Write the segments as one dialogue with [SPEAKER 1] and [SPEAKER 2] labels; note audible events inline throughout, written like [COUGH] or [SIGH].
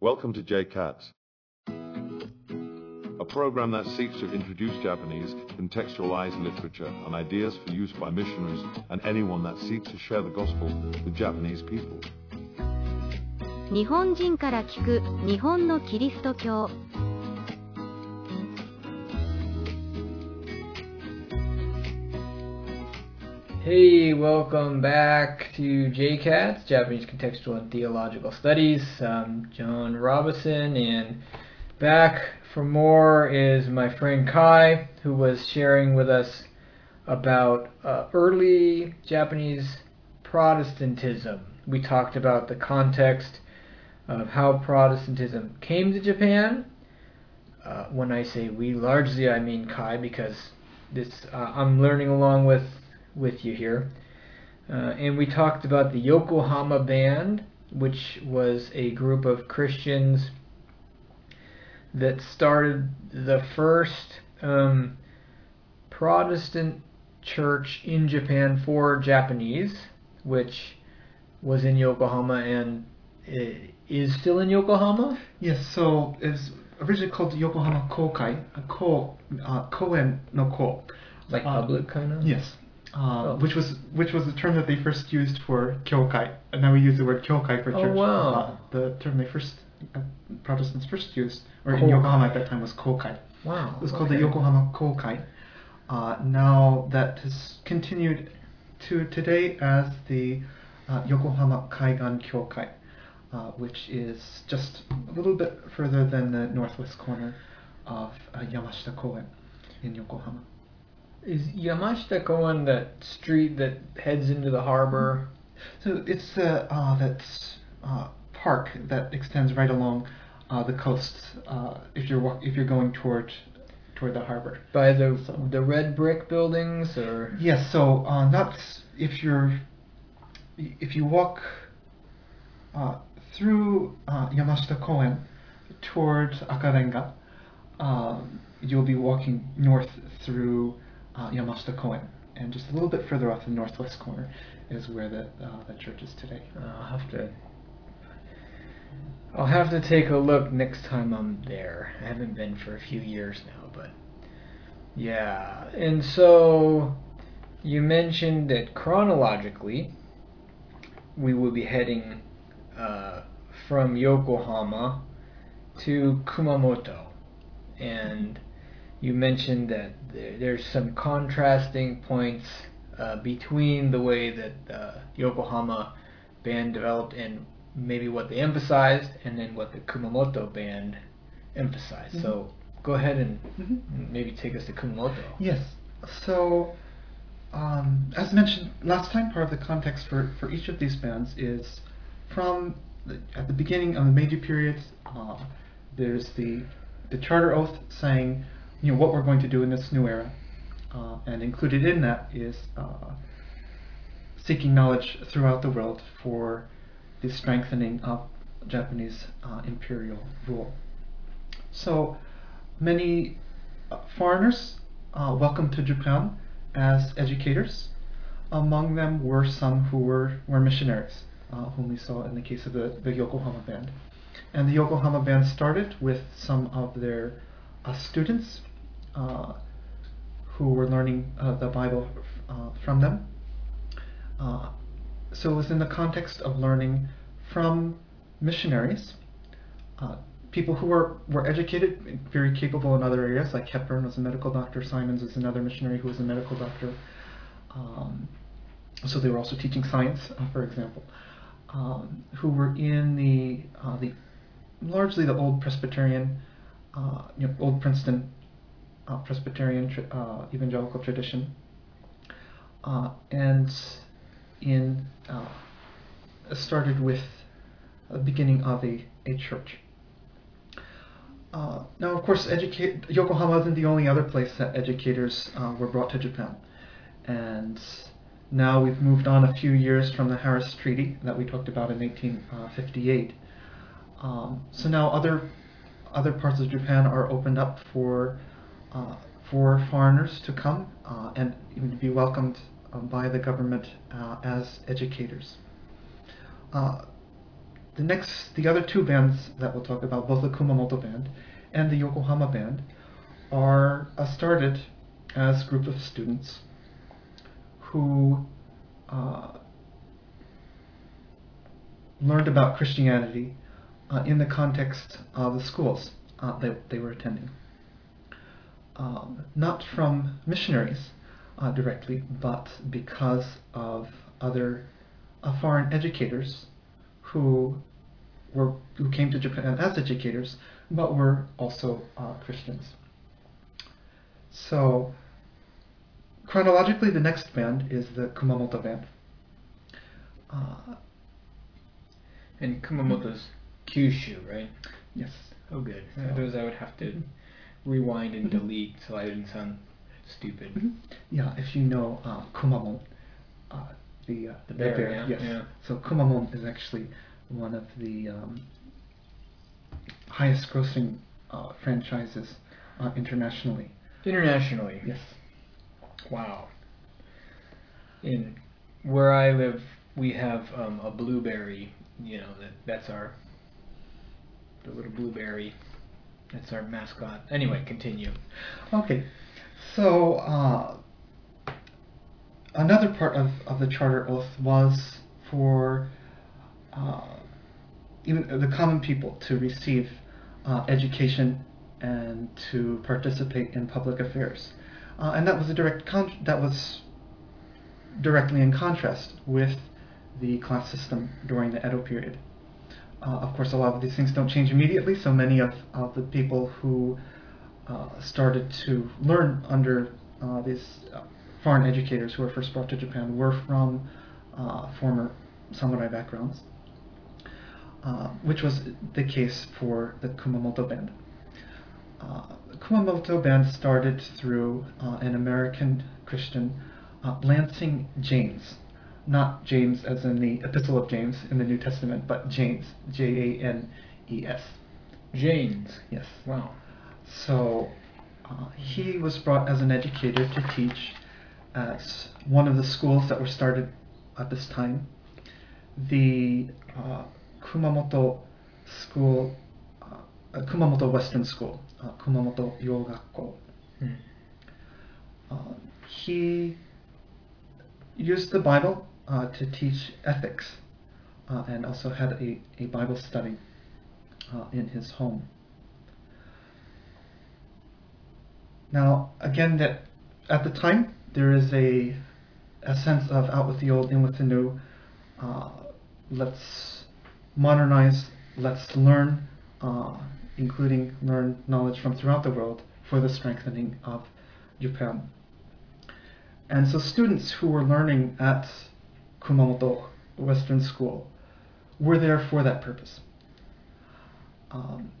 [SPEAKER 1] Welcome to JCAT, a program that seeks to introduce Japanese contextualized literature and ideas for use by missionaries and anyone that seeks to share the gospel with Japanese people.
[SPEAKER 2] 日本人から聞く日本のキリスト教
[SPEAKER 3] Hey, welcome back to JCATS, Japanese Contextual and Theological Studies. I'm John Robinson, and back for more is my friend Kai, who was sharing with us about uh, early Japanese Protestantism. We talked about the context of how Protestantism came to Japan. Uh, when I say we, largely I mean Kai, because this uh, I'm learning along with with you here. Uh, and we talked about the Yokohama Band, which was a group of Christians that started the first um, Protestant church in Japan for Japanese, which was in Yokohama and is still in Yokohama.
[SPEAKER 4] Yes, so it's originally called Yokohama Kokai, a ko, uh, koen no ko.
[SPEAKER 3] Like
[SPEAKER 4] Uh,
[SPEAKER 3] public kind of?
[SPEAKER 4] Yes, uh,
[SPEAKER 3] Oh.
[SPEAKER 4] which was which was the term that they first used for kyokai, and now we use the word kyokai for
[SPEAKER 3] Oh,
[SPEAKER 4] church.
[SPEAKER 3] wow.
[SPEAKER 4] Uh, the term they first uh, Protestants first used, or in
[SPEAKER 3] Kokai.
[SPEAKER 4] Yokohama at that time, was kokai.
[SPEAKER 3] Wow.
[SPEAKER 4] It was called the. Yokohama Kokai. Uh, now that has continued to today as the uh, Yokohama Kaigan Kyokai, uh, which is just a little bit further than the northwest corner of uh, Yamashita Koen in Yokohama.
[SPEAKER 3] Is Yamashita Koen that street that heads into the harbor?
[SPEAKER 4] So it's the uh, that uh, park that extends right along uh, the coast. Uh, if you're walk- if you're going toward toward the harbor.
[SPEAKER 3] By the
[SPEAKER 4] So-
[SPEAKER 3] the red brick buildings or
[SPEAKER 4] Yes, so uh, not if you're if you walk uh, through uh, Yamashita Koen toward Akarenga, um, you'll be walking north through uh, Yamashita Koen, and just a little bit further off the northwest corner is where the uh, the church is today.
[SPEAKER 3] I'll have to I'll have to take a look next time I'm there. I haven't been for a few years now, but yeah. And so you mentioned that chronologically we will be heading uh, from Yokohama to Kumamoto, and you mentioned that there, there's some contrasting points uh, between the way that uh, Yokohama band developed and maybe what they emphasized, and then what the Kumamoto band emphasized. So go ahead and
[SPEAKER 4] Mhm.
[SPEAKER 3] maybe take us to Kumamoto.
[SPEAKER 4] Yes. So, um, as mentioned last time, part of the context for, for each of these bands is from the, at the beginning of the Meiji period. Uh, there's the the charter oath saying, you know, what we're going to do in this new era, uh, and included in that is uh, seeking knowledge throughout the world for the strengthening of Japanese uh, imperial rule. So many uh, foreigners uh, welcome to Japan as educators. Among them were some who were, were missionaries, uh, whom we saw in the case of the, the Yokohama band. And the Yokohama band started with some of their students who were learning uh, the Bible uh, from them. Uh, so it was in the context of learning from missionaries, uh, people who were, were educated, very capable in other areas, like Hepburn was a medical doctor, Simmons is another missionary who was a medical doctor. Um, so they were also teaching science, uh, for example, um, who were in the uh, the largely the old Presbyterian, uh, you know, old Princeton uh, Presbyterian uh, evangelical tradition, uh, and in uh, started with the beginning of a, a church. Uh, now, of course, Yokohama isn't the only other place that educators were brought to Japan. And now we've moved on a few years from the Harris Treaty that we talked about in 1858. Um, so now other other parts of Japan are opened up for uh, for foreigners to come uh, and be welcomed uh, by the government uh, as educators. Uh, the next, the other two bands that we'll talk about, both the Kumamoto band and the Yokohama band, are started as a group of students who learned about Christianity uh, in the context of the schools uh, that they were attending. Um, not from missionaries uh, directly, but because of other uh, foreign educators who were who came to Japan as educators, but were also uh, Christians. So, chronologically, the next band is the Kumamoto band. Uh,
[SPEAKER 3] And Kumamoto's Kyushu, right?
[SPEAKER 4] yes.
[SPEAKER 3] Oh, good.
[SPEAKER 4] So-
[SPEAKER 3] Those I would have to rewind and delete so I didn't sound stupid.
[SPEAKER 4] Mhm. Yeah, if you know uh, Kumamon, uh, the uh,
[SPEAKER 3] The bear, yeah,
[SPEAKER 4] yes.
[SPEAKER 3] yeah.
[SPEAKER 4] So Kumamon is actually one of the um, highest-grossing uh, franchises uh, internationally.
[SPEAKER 3] Internationally,
[SPEAKER 4] Yes.
[SPEAKER 3] wow. In where I live, we have um, a blueberry. You know that that's our the little blueberry. That's our mascot. Anyway, continue.
[SPEAKER 4] Okay, so uh, another part of, of the charter oath was for uh, even the common people to receive uh, education and to participate in public affairs, uh, and that was a direct con- that was directly in contrast with the class system during the Edo period. Uh, of course, a lot of these things don't change immediately, so many of, of the people who uh, started to learn under uh, these uh, foreign educators who were first brought to Japan were from uh, former samurai backgrounds, uh, which was the case for the Kumamoto band. Kumamoto band started through an American Christian, Lansing Janes. Not James as in the Epistle of James in the New Testament, but Janes, J A N E S.
[SPEAKER 3] Janes.
[SPEAKER 4] Yes.
[SPEAKER 3] Wow.
[SPEAKER 4] So uh, he was brought as an educator to teach at one of the schools that were started at this time, the uh, Kumamoto School, uh, Kumamoto Western School, uh, Kumamoto Yogakko.
[SPEAKER 3] Hmm.
[SPEAKER 4] Uh, he used the Bible uh, to teach ethics uh, and also had a, a Bible study uh, in his home. Now, again, that at the time there is a a sense of out with the old, in with the new. Uh, let's modernize. Let's learn, uh, including learn knowledge from throughout the world for the strengthening of Japan. And so, students who were learning at Kumamoto Western School were there for that purpose. Um,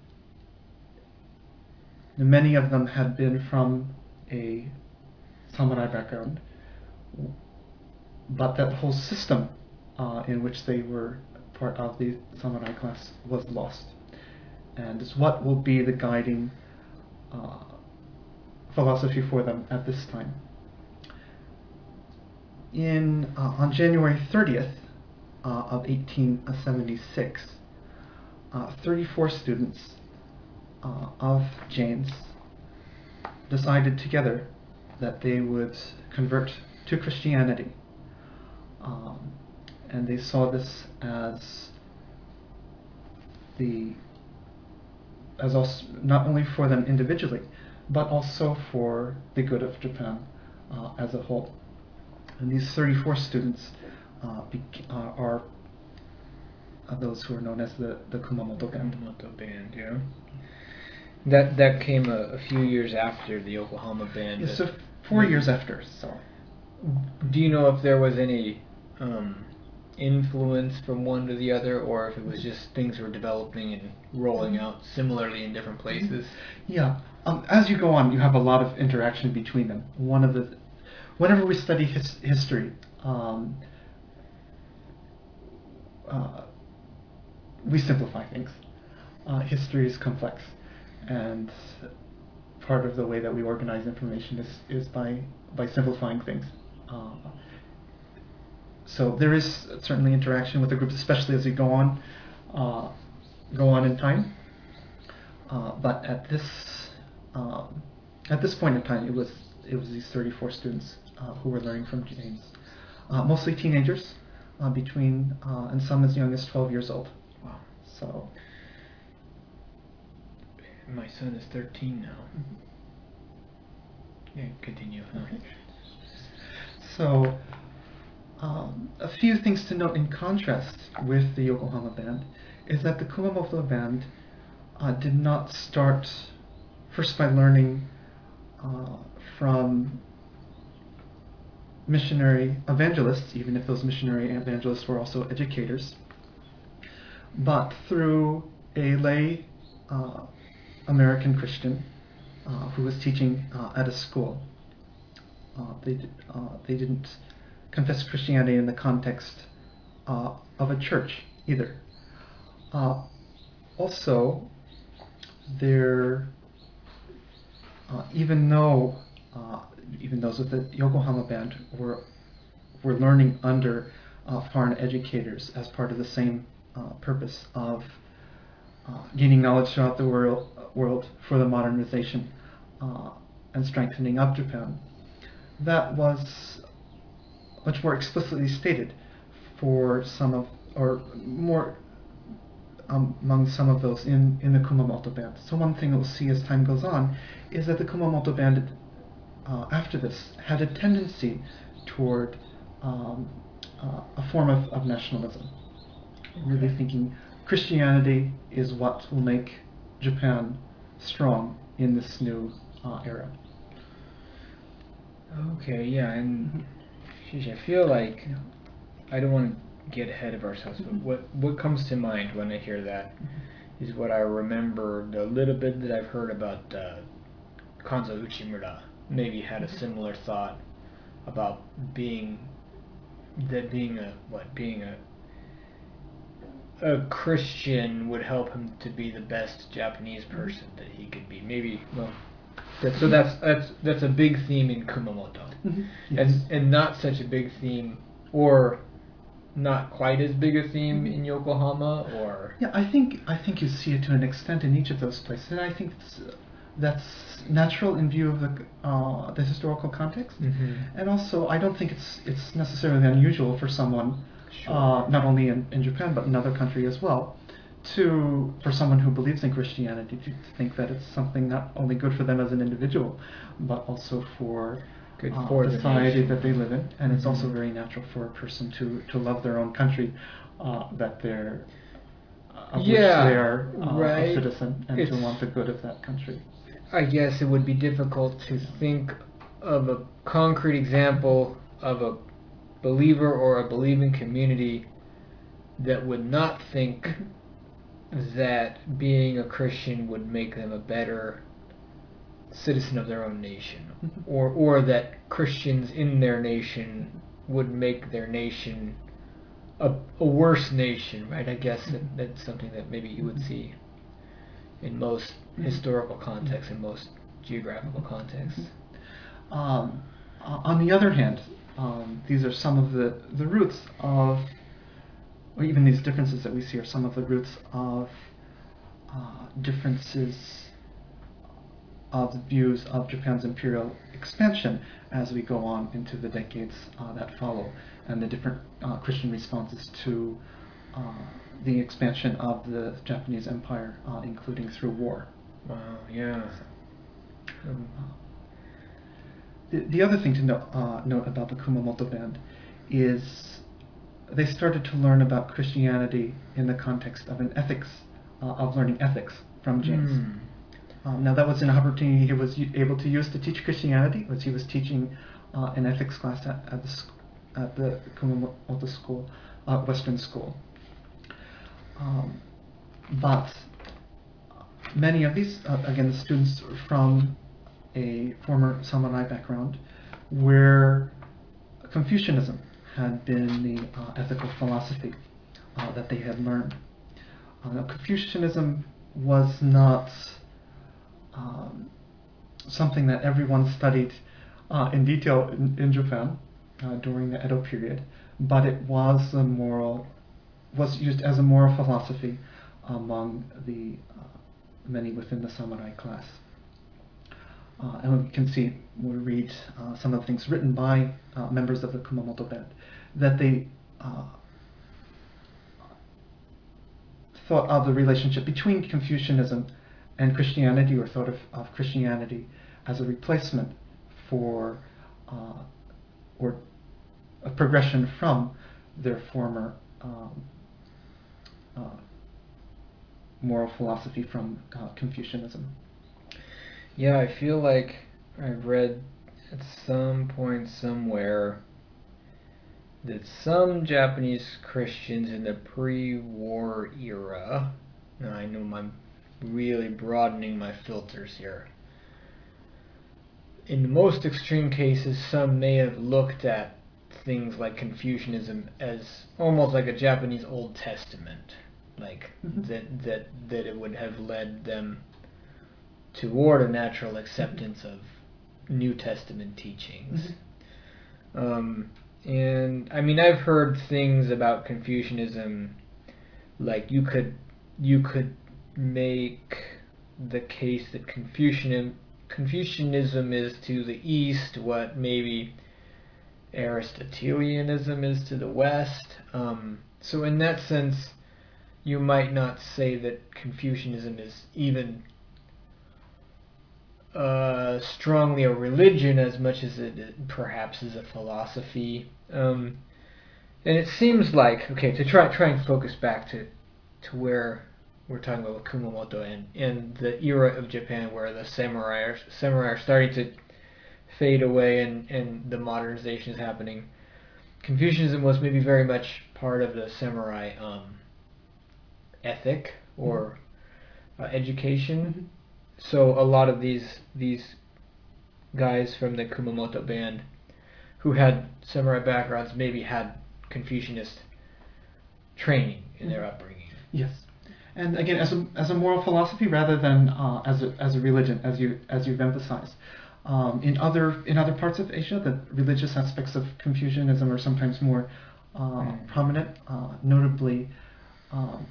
[SPEAKER 4] Many of them had been from a samurai background, but that whole system uh, in which they were part of the samurai class was lost, and is what will be the guiding uh, philosophy for them at this time. In uh, on January 30th uh, of 1876, uh, 34 students uh, of Janes decided together that they would convert to Christianity. Um, and they saw this as the as also not only for them individually, but also for the good of Japan uh, as a whole. And these 34 students uh, uh, are uh, those who are known as the, the Kumamoto band.
[SPEAKER 3] Kumamoto band, yeah. That that came a, a few years after the Yokohama band.
[SPEAKER 4] Yeah, so four years after, so
[SPEAKER 3] Do you know if there was any um, influence from one to the other, or if it was just things were developing and rolling out similarly in different places?
[SPEAKER 4] yeah. Um, as you go on, you have a lot of interaction between them. One of the, whenever we study his, history, um, uh, we simplify things. Uh, history is complex, and part of the way that we organize information is, is by by simplifying things. Uh, so there is certainly interaction with the groups, especially as we go on. uh, go on in time. Uh, but at this um, at this point in time, it was it was these 34 students uh, who were learning from Janes, uh, mostly teenagers, uh, between uh, and some as young as 12 years old.
[SPEAKER 3] Wow.
[SPEAKER 4] So
[SPEAKER 3] My son is 13 now. Yeah, continue.
[SPEAKER 4] So, um, a few things to note in contrast with the Yokohama band is that the Kumamoto band uh, did not start first by learning uh, from missionary evangelists, even if those missionary evangelists were also educators, but through a lay uh, American Christian uh, who was teaching uh, at a school. Uh, they, uh, they didn't confess Christianity in the context uh, of a church either. Also, there, even though even those with the Yokohama band were were learning under uh, foreign educators as part of the same uh, purpose of uh, gaining knowledge throughout the world, world for the modernization uh, and strengthening of Japan. That was much more explicitly stated for some of, or more um, among some of those in, in the Kumamoto band. So one thing we'll see as time goes on is that the Kumamoto band, uh, after this, had a tendency toward um, uh, a form of, of nationalism. Really thinking Christianity is what will make Japan strong in this new uh, era.
[SPEAKER 3] Okay, yeah, and sheesh, I feel like I don't want to get ahead of ourselves, but what what comes to mind when I hear that is what I remember the little bit that I've heard about uh, Kanzo Uchimura. Maybe had a similar thought about being that being a what being a a Christian would help him to be the best Japanese person that he could be. Maybe well, that, so that's that's that's a big theme in Kumamoto, mm-hmm.
[SPEAKER 4] Yes.
[SPEAKER 3] and and not such a big theme, or not quite as big a theme mm-hmm. in Yokohama, or
[SPEAKER 4] Yeah, I think I think you see it to an extent in each of those places, and I think it's, that's natural in view of the uh, the historical context, and also I don't think it's it's necessarily unusual for someone,
[SPEAKER 3] Sure.
[SPEAKER 4] uh, not only in, in Japan but in other country as well, to for someone who believes in Christianity to, think that it's something not only good for them as an individual, but also for
[SPEAKER 3] good
[SPEAKER 4] uh,
[SPEAKER 3] for
[SPEAKER 4] the society
[SPEAKER 3] nation.
[SPEAKER 4] that they live in, and it's also
[SPEAKER 3] Mhm.
[SPEAKER 4] very natural for a person to, to love their own country, uh, that they're of
[SPEAKER 3] Yeah,
[SPEAKER 4] which they are uh,
[SPEAKER 3] right.
[SPEAKER 4] a citizen, and
[SPEAKER 3] It's-
[SPEAKER 4] to want the good of that country.
[SPEAKER 3] I guess it would be difficult to think of a concrete example of a believer or a believing community that would not think that being a Christian would make them a better citizen of their own nation [LAUGHS] or or that Christians in their nation would make their nation a, a worse nation, right? I guess that, that's something that maybe you would see in most historical context and most geographical contexts.
[SPEAKER 4] Um, on the other hand, um, these are some of the, the roots of, or even these differences that we see are some of the roots of uh, differences of views of Japan's imperial expansion as we go on into the decades uh, that follow, and the different uh, Christian responses to uh, the expansion of the Japanese empire, uh, including through war.
[SPEAKER 3] Wow, yeah. Um,
[SPEAKER 4] The, the other thing to note, uh, note about the Kumamoto band is they started to learn about Christianity in the context of an ethics, uh, of learning ethics from Janes.
[SPEAKER 3] hmm.
[SPEAKER 4] Um, now that was an opportunity he was able to use to teach Christianity, was he was teaching uh, an ethics class at, at the at the Kumamoto school, uh, Western school. Um, but many of these, uh, again, the students from a former samurai background, where Confucianism had been the uh, ethical philosophy uh, that they had learned. Uh, now, Confucianism was not um, something that everyone studied uh, in detail in, in Japan uh, during the Edo period, but it was a moral was used as a moral philosophy among the many within the samurai class. Uh, and we can see, we read uh, some of the things written by uh, members of the Kumamoto band, that they uh, thought of the relationship between Confucianism and Christianity, or thought of, of Christianity as a replacement for, uh, or a progression from their former um, uh, moral philosophy from uh, Confucianism.
[SPEAKER 3] Yeah, I feel like I've read at some point somewhere that some Japanese Christians in the pre-war era, now I know I'm really broadening my filters here. In most extreme cases, some may have looked at things like Confucianism as almost like a Japanese Old Testament, like that that that it would have led them toward a natural acceptance of New Testament teachings. Um, and I mean, I've heard things about Confucianism, like you could you could make the case that Confucianism Confucianism is to the east what maybe Aristotelianism is to the west. Um, so in that sense, you might not say that Confucianism is even uh, strongly a religion as much as it perhaps is a philosophy. Um, and it seems like okay to try try and focus back to to where we're talking about Kumamoto and and the era of Japan where the samurai are, samurai are starting to fade away and and the modernization is happening. Confucianism was maybe very much part of the samurai um, ethic or uh, education so a lot of these these guys from the Kumamoto band who had samurai backgrounds maybe had Confucianist training in their upbringing.
[SPEAKER 4] Yes, and again, as a, as a moral philosophy rather than uh, as a, as a religion, as you as you've emphasized. Um, in other in other parts of Asia, the religious aspects of Confucianism are sometimes more uh,
[SPEAKER 3] Mm.
[SPEAKER 4] prominent. Uh, notably, um,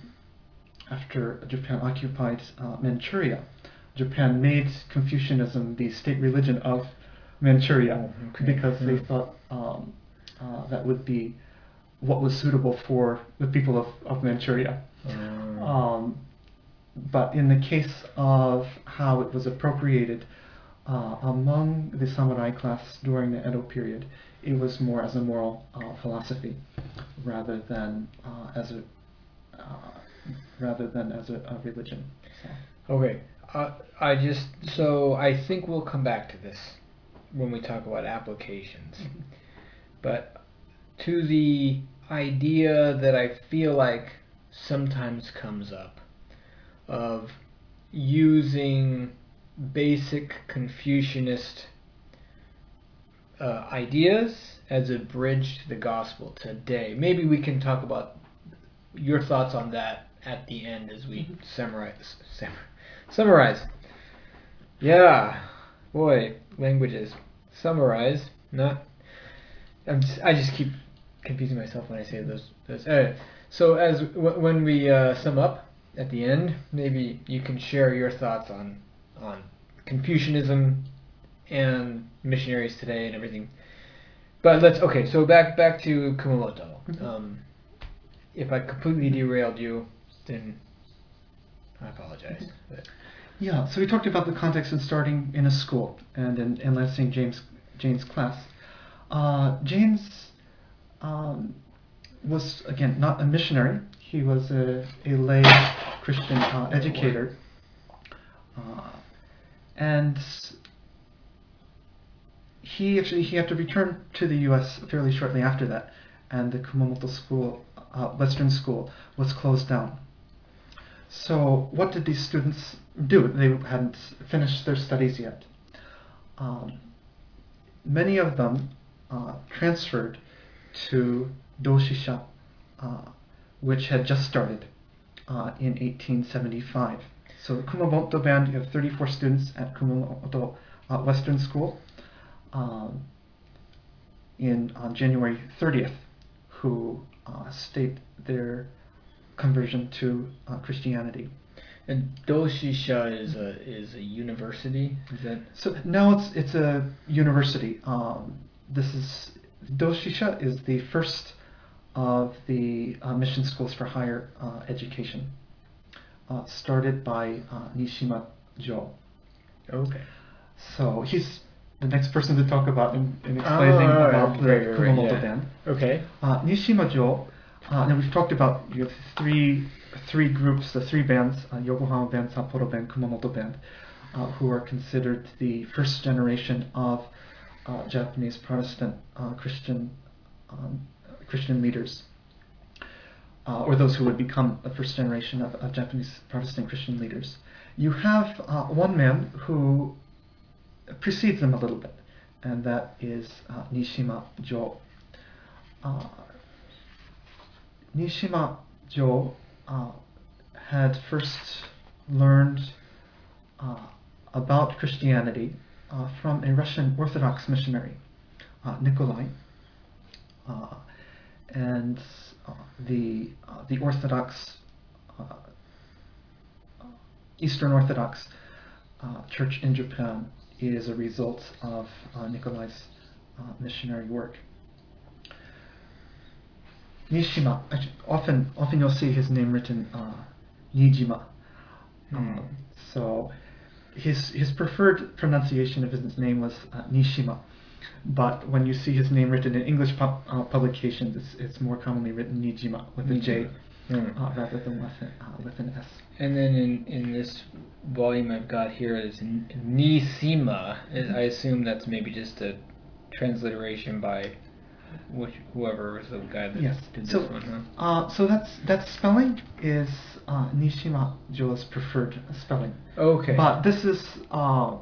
[SPEAKER 4] after Japan occupied uh, Manchuria, Japan made Confucianism the state religion of Manchuria
[SPEAKER 3] Oh, okay.
[SPEAKER 4] because they thought um, uh, that would be what was suitable for the people of, of Manchuria.
[SPEAKER 3] Um,
[SPEAKER 4] Um, but in the case of how it was appropriated uh, among the samurai class during the Edo period, it was more as a moral uh, philosophy rather than uh, as a uh, rather than as a, a religion. So,
[SPEAKER 3] okay. Uh, I just so I think we'll come back to this when we talk about applications. But to the idea that I feel like sometimes comes up of using basic Confucianist uh, ideas as a bridge to the gospel today. Maybe we can talk about your thoughts on that at the end as we summarize. Summarize. Yeah, boy, languages. Summarize, not. I'm just, I just keep confusing myself when I say those. those. Uh, so as w- when we uh, sum up at the end, maybe you can share your thoughts on on Confucianism and missionaries today and everything. But let's okay. So back back to Kumamoto.
[SPEAKER 4] Mhm.
[SPEAKER 3] Um, if I completely derailed you, then I apologize. But,
[SPEAKER 4] yeah, so we talked about the context of starting in a school and in, in Lansing Janes Jane's class. Uh, Janes um, was again not a missionary. He was a, a lay Christian uh, educator, uh, and he actually he had to return to the U.S. fairly shortly after that, and the Kumamoto School, uh, Western School, was closed down. So what did these students do? They hadn't finished their studies yet. Um, many of them uh, transferred to Doshisha, uh, which had just started uh, in 1875. So Kumamoto band, you have 34 students at Kumamoto uh, Western School um, in on January 30th, who uh, state their conversion to uh, Christianity.
[SPEAKER 3] And Doshisha is a is a university. Is that
[SPEAKER 4] So now it's it's a university. Um, this is Doshisha is the first of the uh, mission schools for higher uh, education, uh, started by uh, Nishima Jo.
[SPEAKER 3] okay?
[SPEAKER 4] So he's the next person to talk about in, in explaining
[SPEAKER 3] Oh, right,
[SPEAKER 4] about the
[SPEAKER 3] right, right,
[SPEAKER 4] Kumamoto
[SPEAKER 3] yeah.
[SPEAKER 4] band.
[SPEAKER 3] Okay.
[SPEAKER 4] Uh, Nishima Jo, uh, now we've talked about you have three three groups, the three bands, uh, Yokohama band, Sapporo band, Kumamoto band, uh, who are considered the first generation of uh, Japanese Protestant uh, Christian um, Christian leaders, uh, or those who would become the first generation of, of Japanese Protestant Christian leaders. You have one man who precedes them a little bit, and that is Nishima Jo. Nishima Jo uh, had first learned uh, about Christianity uh, from a Russian Orthodox missionary, uh, Nikolai. Uh, and uh, the, the Orthodox, Eastern Orthodox Church in Japan is a result of Nikolai's missionary work. Nishima, often often you'll see his name written uh, Nijima.
[SPEAKER 3] Hmm.
[SPEAKER 4] Uh, so his his preferred pronunciation of his name was uh, Nishima, but when you see his name written in English pub, uh, publications, it's, it's more commonly written Nijima with a J uh, rather than with, an- uh, with an S.
[SPEAKER 3] And then in, in this volume I've got here is N- Nisima. I assume that's maybe just a transliteration by which, whoever was the guy that
[SPEAKER 4] Yes.
[SPEAKER 3] did this
[SPEAKER 4] So-
[SPEAKER 3] one, huh?
[SPEAKER 4] Uh, so that's that spelling is uh, Nishima Jo's preferred spelling.
[SPEAKER 3] Okay.
[SPEAKER 4] But this is uh,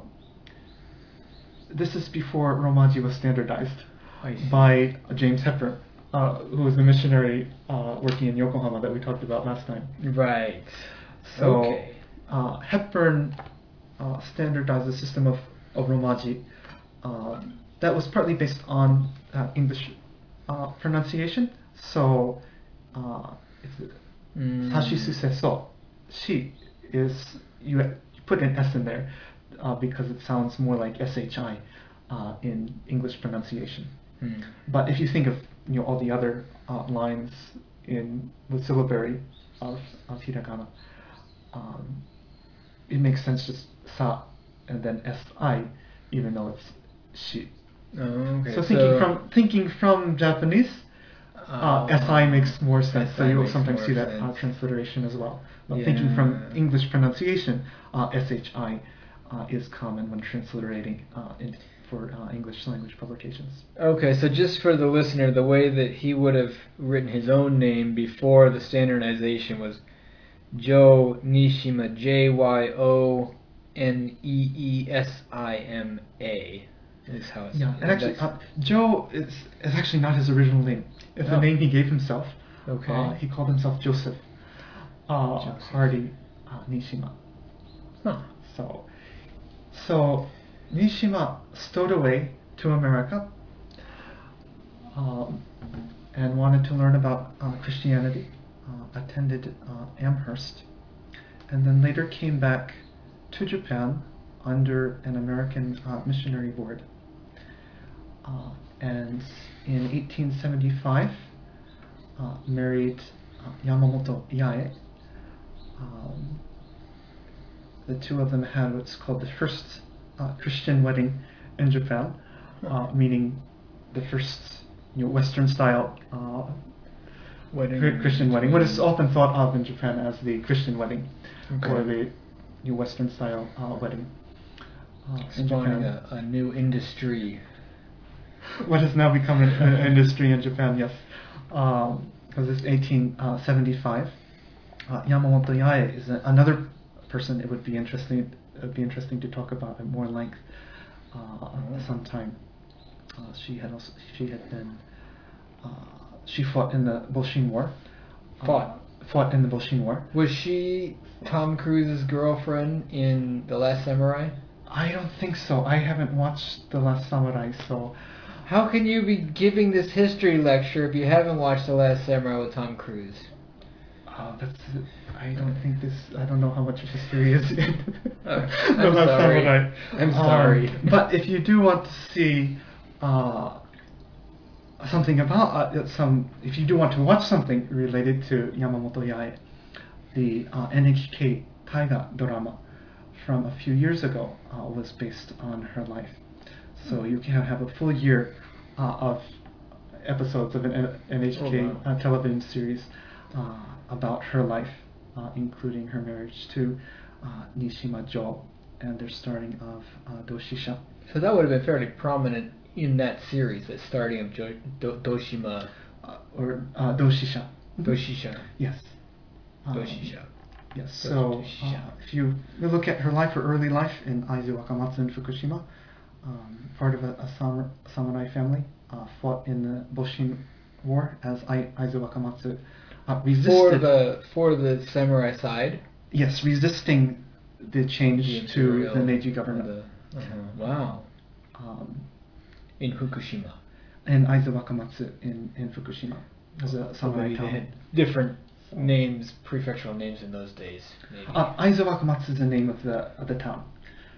[SPEAKER 4] this is before Romaji was standardized by James Hepburn, uh, who was the missionary uh, working in Yokohama that we talked about last time.
[SPEAKER 3] Right.
[SPEAKER 4] So
[SPEAKER 3] okay.
[SPEAKER 4] uh, Hepburn uh, standardized the system of, of Romaji uh, that was partly based on uh, English uh, pronunciation. So uh, it's
[SPEAKER 3] Mm.
[SPEAKER 4] Sashisu seso. Shi is you, you put an S in there uh, because it sounds more like SHI uh, in English pronunciation.
[SPEAKER 3] Hmm.
[SPEAKER 4] But if you think of you know all the other uh, lines in the syllabary of, of hiragana, um, it makes sense just sa and then si, even though it's shi.
[SPEAKER 3] Oh, okay.
[SPEAKER 4] so thinking from thinking from Japanese, uh,
[SPEAKER 3] uh,
[SPEAKER 4] SI makes more sense, so you will sometimes see that uh, transliteration as well. But thinking from English pronunciation, uh, SHI uh, is common when transliterating uh, in, for uh, English language publications.
[SPEAKER 3] Okay, so just for the listener, the way that he would have written his own name before the standardization was Joe Nishima, J Y O N E E S I M A. Is how it's
[SPEAKER 4] Yeah, and actually, uh, Joe is, is actually not his original name. It's
[SPEAKER 3] Oh.
[SPEAKER 4] a name he gave himself.
[SPEAKER 3] okay.
[SPEAKER 4] Uh, he called himself Joseph uh,
[SPEAKER 3] Joseph.
[SPEAKER 4] Hardy uh, Nishima.
[SPEAKER 3] Huh.
[SPEAKER 4] So, so Nishima stowed away to America um, and wanted to learn about uh, Christianity. Uh, attended uh, Amherst, and then later came back to Japan under an American uh, missionary board. Uh, and in 1875, uh, married uh, Yamamoto Yae. Um, the two of them had what's called the first uh, Christian wedding in Japan, uh, meaning the first you know, Western style uh,
[SPEAKER 3] Wedding.
[SPEAKER 4] Christian wedding. What is often thought of in Japan as the Christian wedding
[SPEAKER 3] Okay.
[SPEAKER 4] or the Western style uh, wedding. Uh,
[SPEAKER 3] a, a new industry. [LAUGHS]
[SPEAKER 4] what has now become an, an industry in Japan, yes. Because it's 1875. Uh, Yamamoto Yae is a, another person it would be interesting it would be interesting to talk about at more length uh,
[SPEAKER 3] Oh.
[SPEAKER 4] sometime. Uh, she had also she had been uh, she fought in the Boshin War. Uh,
[SPEAKER 3] Fought?
[SPEAKER 4] fought in the Boshin War.
[SPEAKER 3] Was she Tom Cruise's girlfriend in The Last Samurai?
[SPEAKER 4] I don't think so. I haven't watched The Last Samurai, so
[SPEAKER 3] How can you be giving this history lecture if you haven't watched The Last Samurai with Tom Cruise?
[SPEAKER 4] Uh, that's. I don't think this. I don't know how much history is in. [LAUGHS]
[SPEAKER 3] Oh, [LAUGHS]
[SPEAKER 4] the
[SPEAKER 3] I'm
[SPEAKER 4] Last
[SPEAKER 3] sorry.
[SPEAKER 4] Samurai.
[SPEAKER 3] I'm sorry.
[SPEAKER 4] Um, [LAUGHS] but if you do want to see uh, something about uh, some, if you do want to watch something related to Yamamoto Yae, the uh, NHK Taiga drama from a few years ago uh, was based on her life. So you can have a full year uh, of episodes of an NHK
[SPEAKER 3] Oh, wow.
[SPEAKER 4] uh, television series uh, about her life, uh, including her marriage to uh, Nishima Jo and their starting of uh, Doshisha.
[SPEAKER 3] So that would have been fairly prominent in that series, the starting of jo- Do- Doshima,
[SPEAKER 4] Uh, or uh, Doshisha.
[SPEAKER 3] Doshisha,
[SPEAKER 4] Yes. Um,
[SPEAKER 3] Doshisha.
[SPEAKER 4] Yes. So uh, if you look at her life, her early life in Aizu Wakamatsu in Fukushima, um, part of a, a sam- samurai family, uh, fought in the Boshin War as I- Aizu Wakamatsu uh, resisted.
[SPEAKER 3] For the for the samurai side,
[SPEAKER 4] yes, resisting the change
[SPEAKER 3] the
[SPEAKER 4] to the Meiji government.
[SPEAKER 3] the- uh-huh. Wow,
[SPEAKER 4] Um,
[SPEAKER 3] in Fukushima.
[SPEAKER 4] and Aizu Wakamatsu in, in Fukushima as a samurai town.
[SPEAKER 3] had different names, prefectural names in those days. Maybe.
[SPEAKER 4] Uh, Aizu Wakamatsu is the name of the of the town.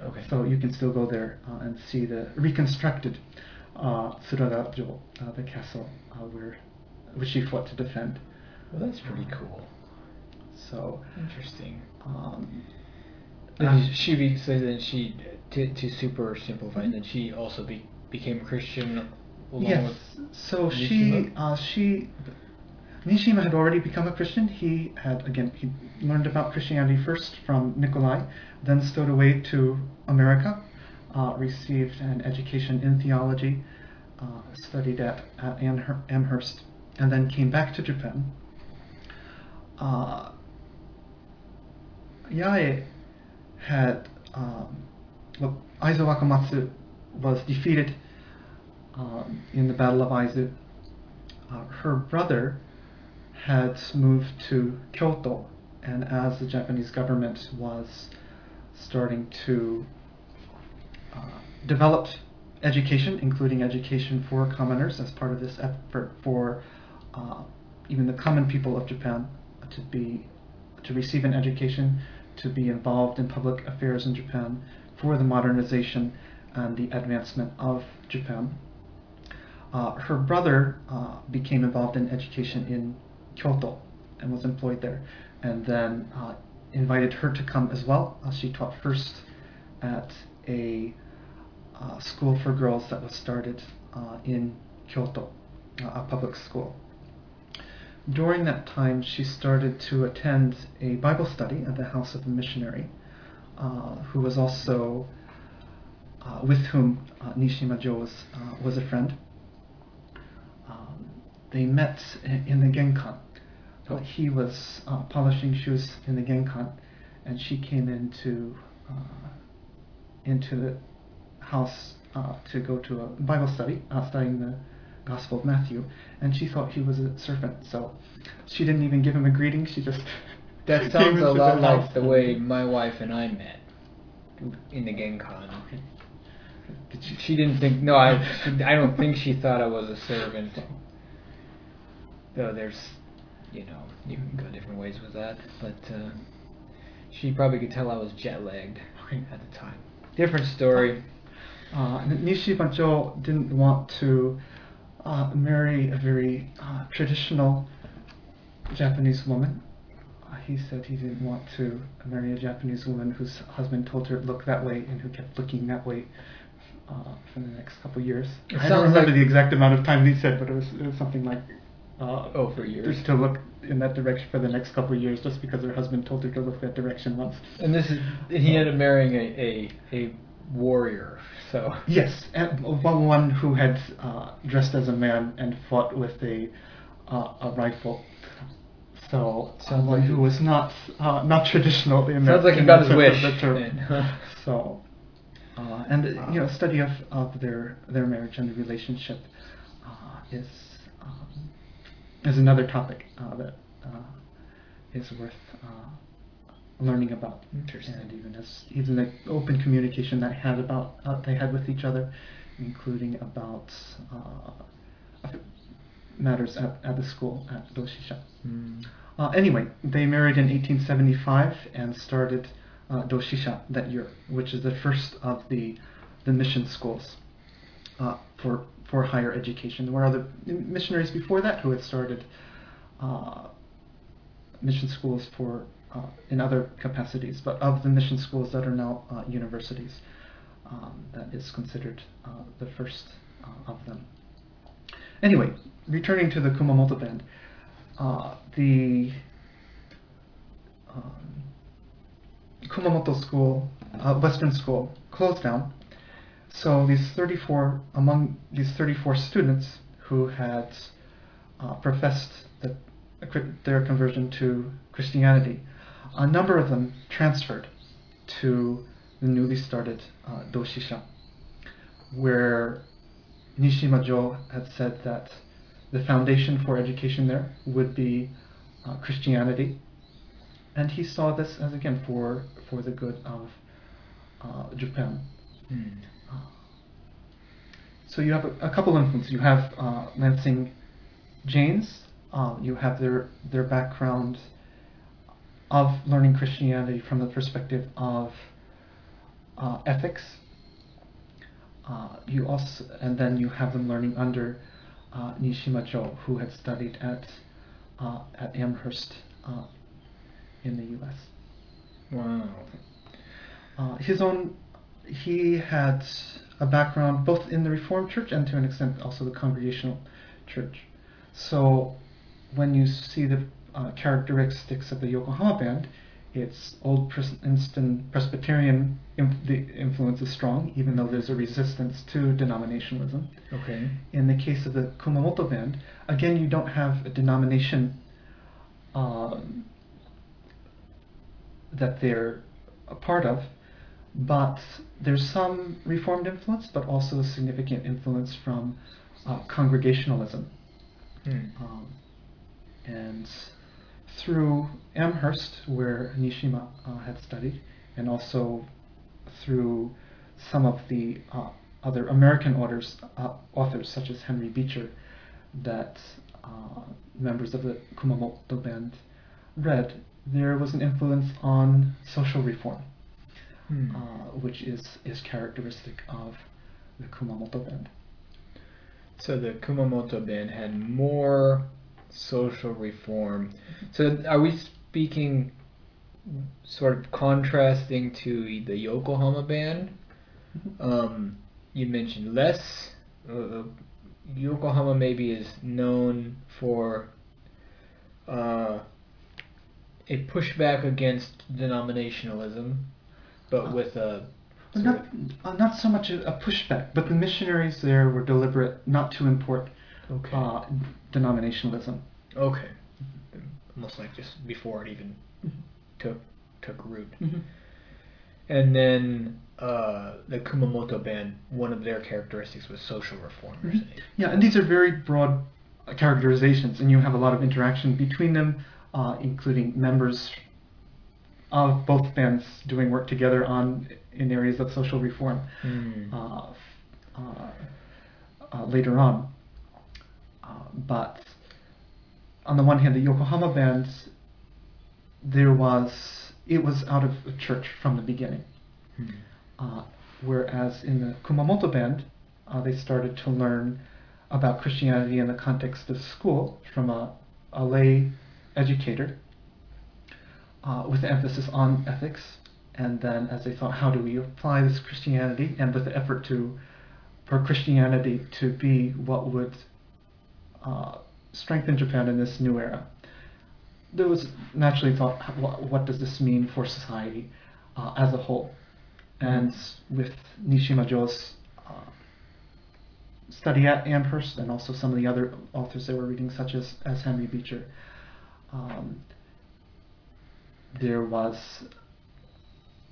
[SPEAKER 3] Okay.
[SPEAKER 4] So you can still go there uh, and see the reconstructed uh, uh, the castle uh, where which she fought to defend.
[SPEAKER 3] well, that's pretty cool.
[SPEAKER 4] So
[SPEAKER 3] Interesting.
[SPEAKER 4] um, uh,
[SPEAKER 3] she be, so then she to, to super simplify. And then she also be, became Christian. Along
[SPEAKER 4] yes.
[SPEAKER 3] With,
[SPEAKER 4] So she uh, she Nishima had already become a Christian. He had again he learned about Christianity first from Nikolai, then stowed away to America, uh, received an education in theology, uh, studied at, at Amherst, and then came back to Japan. Uh, Yae had um, well, Aizu Wakamatsu was defeated um, in the Battle of Aizu. Uh, her brother had moved to Kyoto, and as the Japanese government was starting to uh, develop education, including education for commoners, as part of this effort for uh, even the common people of Japan to be to receive an education, to be involved in public affairs in Japan, for the modernization and the advancement of Japan. Uh, her brother uh, became involved in education in Kyoto and was employed there, and then uh, invited her to come as well. Uh, she taught first at a uh, school for girls that was started uh, in Kyoto, uh, a public school. During that time, she started to attend a Bible study at the house of a missionary who was also with whom Nishima Jo was, was a friend. Um, they met in the Genkan. He was uh, polishing shoes in the Genkan, and she came into uh, into the house uh, to go to a Bible study, uh, studying the Gospel of Matthew, and she thought he was a servant, so she didn't even give him a greeting. She just [LAUGHS]
[SPEAKER 3] that [LAUGHS] sounds a lot like
[SPEAKER 4] house
[SPEAKER 3] the way my wife and I met in the Genkan.
[SPEAKER 4] Did she?
[SPEAKER 3] She didn't think. No, I. She, I don't think she thought I was a servant. [LAUGHS] Though there's, you know, you can go different ways with that. But uh, she probably could tell I was jet lagged [LAUGHS] at the time. Different story.
[SPEAKER 4] Uh, Nishima Jo didn't want to uh, marry a very uh, traditional Japanese woman. Uh, he said he didn't want to marry a Japanese woman whose husband told her to look that way and who kept looking that way uh, for the next couple of years.
[SPEAKER 3] It
[SPEAKER 4] I don't remember
[SPEAKER 3] like-
[SPEAKER 4] the exact amount of time he said, but it was, it was something like uh,
[SPEAKER 3] Oh, for years.
[SPEAKER 4] just to look in that direction for the next couple of years, just because her husband told her to look that direction once.
[SPEAKER 3] And this is he ended up marrying a a, a warrior. So
[SPEAKER 4] Yes, one who had uh, dressed as a man and fought with a uh, a rifle. So
[SPEAKER 3] Sounds
[SPEAKER 4] someone
[SPEAKER 3] like-
[SPEAKER 4] who was not uh, not traditional in
[SPEAKER 3] sounds
[SPEAKER 4] that,
[SPEAKER 3] like he got his wish.
[SPEAKER 4] the term.
[SPEAKER 3] then. [LAUGHS]
[SPEAKER 4] So, uh, and you know, study of, of their their marriage and the relationship uh, is is another topic uh, that uh, is worth uh, learning about.
[SPEAKER 3] Interesting.
[SPEAKER 4] And even as even the open communication that had about uh, they had with each other, including about uh, matters at, at the school at Doshisha.
[SPEAKER 3] Mm.
[SPEAKER 4] Uh, anyway, they married in 1875 and started uh, Doshisha that year, which is the first of the the mission schools uh, for for higher education. There were other missionaries before that who had started uh, mission schools for uh, in other capacities, but of the mission schools that are now uh, universities, um, that is considered uh, the first of them. Anyway, returning to the Kumamoto band, the um, Kumamoto school, Western school, closed down. So these 34, among these 34 students who had uh, professed the, their conversion to Christianity, a number of them transferred to the newly started uh, Doshisha, where Niijima Jo had said that the foundation for education there would be uh, Christianity, and he saw this as again for for the good of uh, Japan.
[SPEAKER 3] Hmm.
[SPEAKER 4] So you have a, a couple influences. You have uh, Lansing Janes. Uh, you have their their background of learning Christianity from the perspective of uh, ethics. Uh, you also, and then you have them learning under uh, Niijima Jo, who had studied at uh, at Amherst uh, in the U.S.
[SPEAKER 3] Wow.
[SPEAKER 4] Uh, his own, he had a background both in the Reformed Church and to an extent also the Congregational Church. So when you see the uh, characteristics of the Yokohama band, it's Old Princeton Presbyterian. Inf- the influence is strong, even though there's a resistance to denominationalism.
[SPEAKER 3] Okay.
[SPEAKER 4] In the case of the Kumamoto band, again, you don't have a denomination um, that they're a part of, but there's some Reformed influence, but also a significant influence from uh, Congregationalism.
[SPEAKER 3] Hmm.
[SPEAKER 4] Um, and through Amherst, where Niijima uh, had studied, and also through some of the uh, other American authors, uh, authors such as Henry Beecher, that uh, members of the Kumamoto band read, there was an influence on social reform,
[SPEAKER 3] Hmm.
[SPEAKER 4] uh, which is, is characteristic of the Kumamoto band.
[SPEAKER 3] So the Kumamoto band had more social reform. So are we speaking sort of contrasting to the Yokohama band? Um, you mentioned less. Uh, Yokohama maybe is known for uh, a pushback against denominationalism, but with a
[SPEAKER 4] Not,
[SPEAKER 3] of-
[SPEAKER 4] uh, not so much a, pushback, but the missionaries there were deliberate not to import
[SPEAKER 3] okay,
[SPEAKER 4] uh, denominationalism.
[SPEAKER 3] okay, almost like just before it even
[SPEAKER 4] Mhm.
[SPEAKER 3] took took root.
[SPEAKER 4] Mhm.
[SPEAKER 3] And then uh, the Kumamoto band, one of their characteristics was social reformers.
[SPEAKER 4] Mhm. Yeah, and these are very broad uh, characterizations, and you have a lot of interaction between them, uh, including members of both bands doing work together on in areas of social reform.
[SPEAKER 3] Hmm.
[SPEAKER 4] uh, uh, uh, later on. Uh, but on the one hand, the Yokohama band, there was it was out of a church from the beginning. Uh, whereas in the Kumamoto band, uh, they started to learn about Christianity in the context of school from a, a lay educator uh, with emphasis on ethics. And then as they thought, how do we apply this Christianity? And with the effort to, for Christianity to be what would uh, strengthen Japan in this new era. There was naturally thought, what, does this mean for society uh, as a whole? And with Niijima Jo's uh, study at Amherst and also some of the other authors they were reading, such as, as Henry Beecher, um, there was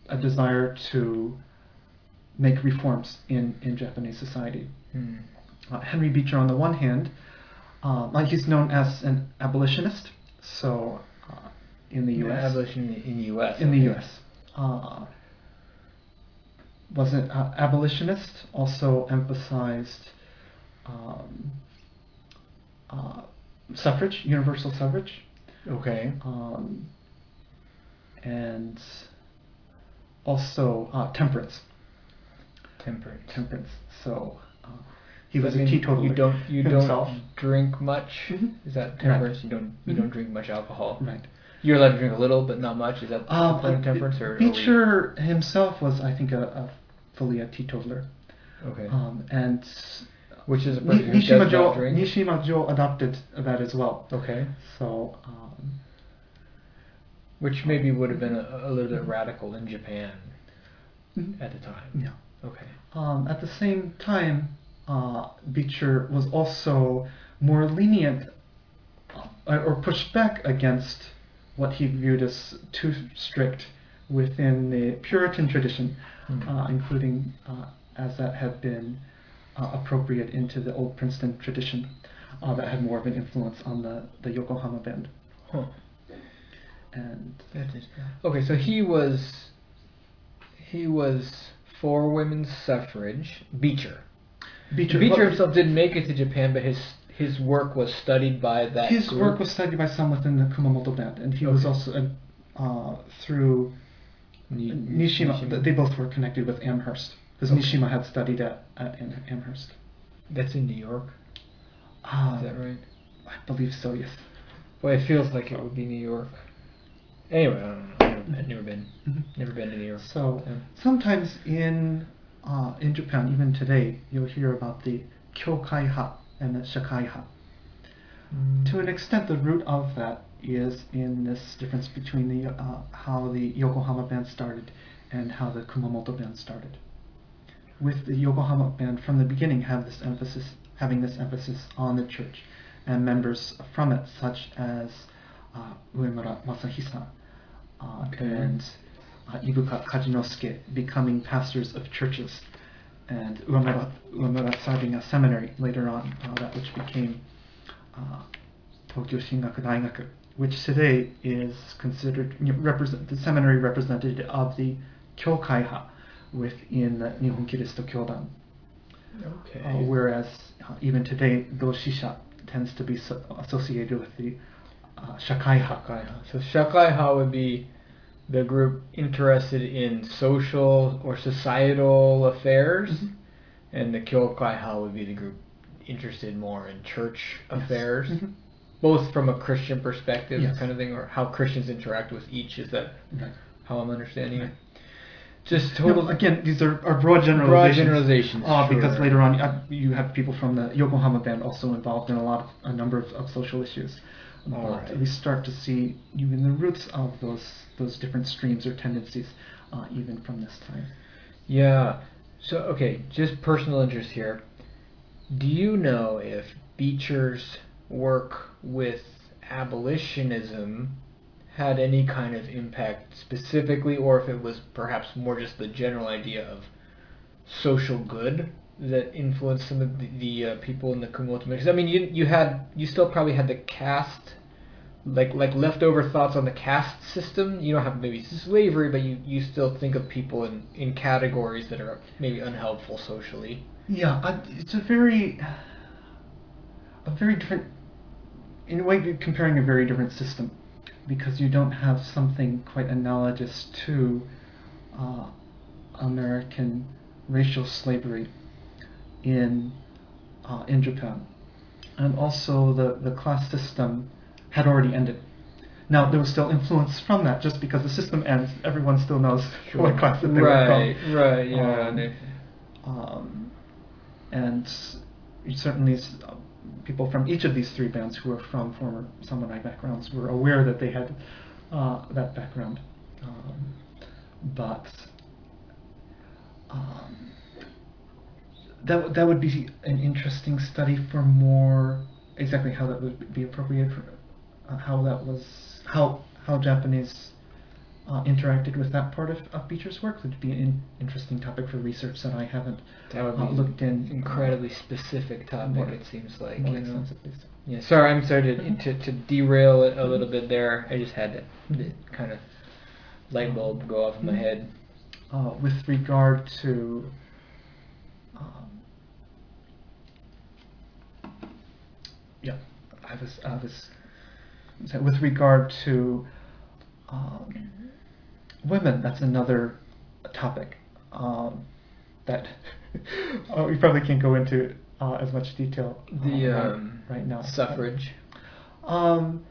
[SPEAKER 4] a desire to make reforms in, in Japanese society.
[SPEAKER 3] Hmm.
[SPEAKER 4] Uh, Henry Beecher, on the one hand, uh, like he's known as an abolitionist, so uh, in the U.S.
[SPEAKER 3] Abolition in, the U.S.
[SPEAKER 4] in the. U.S. Uh, was an uh, abolitionist, also emphasized um, uh, suffrage, universal suffrage,
[SPEAKER 3] Okay.
[SPEAKER 4] um, and also uh, temperance.
[SPEAKER 3] Temperance.
[SPEAKER 4] Temperance. So uh, he was
[SPEAKER 3] that
[SPEAKER 4] a teetotaler.
[SPEAKER 3] You don't you
[SPEAKER 4] himself.
[SPEAKER 3] don't drink much.
[SPEAKER 4] Mhm.
[SPEAKER 3] Is that temperance? You don't you
[SPEAKER 4] Mhm.
[SPEAKER 3] don't drink much alcohol.
[SPEAKER 4] Right.
[SPEAKER 3] You're allowed to drink a little, but not much. Is that
[SPEAKER 4] Um,
[SPEAKER 3] the
[SPEAKER 4] uh,
[SPEAKER 3] temperance, or
[SPEAKER 4] Beecher himself was, I think, a, a fully a teetotaler,
[SPEAKER 3] Okay.
[SPEAKER 4] um, and
[SPEAKER 3] Which is a person who does
[SPEAKER 4] Niijima
[SPEAKER 3] not drink.
[SPEAKER 4] Niijima Jo adopted that as well.
[SPEAKER 3] okay.
[SPEAKER 4] So um,
[SPEAKER 3] Which maybe would have been a, a little bit radical in Japan
[SPEAKER 4] Mhm.
[SPEAKER 3] at the time.
[SPEAKER 4] yeah.
[SPEAKER 3] Okay.
[SPEAKER 4] Um, at the same time, uh, Beecher was also more lenient uh, or pushed back against what he viewed as too strict within the Puritan tradition,
[SPEAKER 3] Hmm.
[SPEAKER 4] uh, including uh, as that had been uh, appropriate into the old Princeton tradition uh, that had more of an influence on the, the Yokohama band.
[SPEAKER 3] Huh.
[SPEAKER 4] And
[SPEAKER 3] Okay, so he was he was for women's suffrage. Beecher.
[SPEAKER 4] Beecher,
[SPEAKER 3] Beecher
[SPEAKER 4] well,
[SPEAKER 3] himself didn't make it to Japan, but his his work was studied by that.
[SPEAKER 4] his
[SPEAKER 3] group.
[SPEAKER 4] work was studied by some within the Kumamoto band, and he was also uh, through
[SPEAKER 3] Ni-
[SPEAKER 4] Niijima, They both were connected with Amherst because
[SPEAKER 3] Okay.
[SPEAKER 4] Niijima had studied at, at Am- Amherst.
[SPEAKER 3] That's in New York.
[SPEAKER 4] Uh,
[SPEAKER 3] Is that right?
[SPEAKER 4] I believe so. Yes.
[SPEAKER 3] Well, it feels like it would be New York. Anyway, I don't know. I've never, been,
[SPEAKER 4] Mhm.
[SPEAKER 3] never been to New York.
[SPEAKER 4] So
[SPEAKER 3] Yeah.
[SPEAKER 4] sometimes in uh, in Japan, even today, you'll hear about the Kyokaiha and the Shakaiha. To an extent, the root of that is in this difference between the uh, how the Yokohama band started and how the Kumamoto band started. With the Yokohama band from the beginning, have this emphasis, having this emphasis on the church, and members from it, such as uh, Uemura Masahisa uh,
[SPEAKER 3] Okay.
[SPEAKER 4] and uh, Ibuka Kajinosuke becoming pastors of churches, and Uemura, Uemura starting a seminary later on, uh, that which became uh, Tokyo Shingaku Daigaku, which today is considered you know, represent the seminary representative of the Kyokaiha within the Nihon Kirisuto Kyodan.
[SPEAKER 3] Okay.
[SPEAKER 4] Uh, whereas uh, even today, Doshisha tends to be so- associated with the uh, Shakaiha.
[SPEAKER 3] Shakaiha. So Shakaiha would be the group interested in social or societal affairs,
[SPEAKER 4] Mhm.
[SPEAKER 3] and the Kyokaiha would be the group interested more in church affairs,
[SPEAKER 4] Mhm.
[SPEAKER 3] both from a Christian perspective,
[SPEAKER 4] Yes.
[SPEAKER 3] kind of thing, or how Christians interact with each. Is that
[SPEAKER 4] Right.
[SPEAKER 3] how I'm understanding
[SPEAKER 4] Right.
[SPEAKER 3] it? Just
[SPEAKER 4] No,
[SPEAKER 3] total
[SPEAKER 4] again, these are, are broad generalizations.
[SPEAKER 3] broad
[SPEAKER 4] generalizations. Uh, because later on, uh, you have people from the Yokohama band also involved in a lot of a number of, of social issues. But
[SPEAKER 3] Alright.
[SPEAKER 4] we start to see even the roots of those those different streams or tendencies, uh, even from this time.
[SPEAKER 3] Yeah. So okay, just personal interest here. Do you know if Beecher's work with abolitionism had any kind of impact specifically, or if it was perhaps more just the general idea of social good that influenced some of the, the uh, people in the Kumamoto mix? I mean, you you had you still probably had the caste like like leftover thoughts on the caste system. You don't have maybe slavery, but you, you still think of people in, in categories that are maybe unhelpful socially.
[SPEAKER 4] Yeah, uh, it's a very, a very different, in a way, you're comparing a very different system, because you don't have something quite analogous to uh, American racial slavery in uh, in Japan, and also the the class system had already ended. Now there was still influence from that, just because the system ends, everyone still knows [LAUGHS] what class that they were from.
[SPEAKER 3] right, right, yeah.
[SPEAKER 4] Um, Um, and certainly uh, people from each of these three bands who are from former samurai backgrounds were aware that they had uh, that background. Um, but um, that w- that would be an interesting study for more exactly how that would be appropriate for uh, how that was how how Japanese uh, interacted with that part of, of Beecher's work would be an in, interesting topic for research that I haven't
[SPEAKER 3] that would
[SPEAKER 4] uh, looked in
[SPEAKER 3] an incredibly specific topic.
[SPEAKER 4] more-
[SPEAKER 3] it seems like.
[SPEAKER 4] more
[SPEAKER 3] you know.
[SPEAKER 4] extensively. So.
[SPEAKER 3] Yeah, sorry, I'm sorry to, to, to derail it a little bit there. I just had to, the kind of light bulb go off in my
[SPEAKER 4] Mhm.
[SPEAKER 3] head.
[SPEAKER 4] Uh, with regard to um, yeah, I was I was so with regard to um, women, that's another topic um, that [LAUGHS] uh, we probably can't go into uh, as much detail uh,
[SPEAKER 3] The
[SPEAKER 4] right,
[SPEAKER 3] um,
[SPEAKER 4] right now.
[SPEAKER 3] suffrage.
[SPEAKER 4] Um,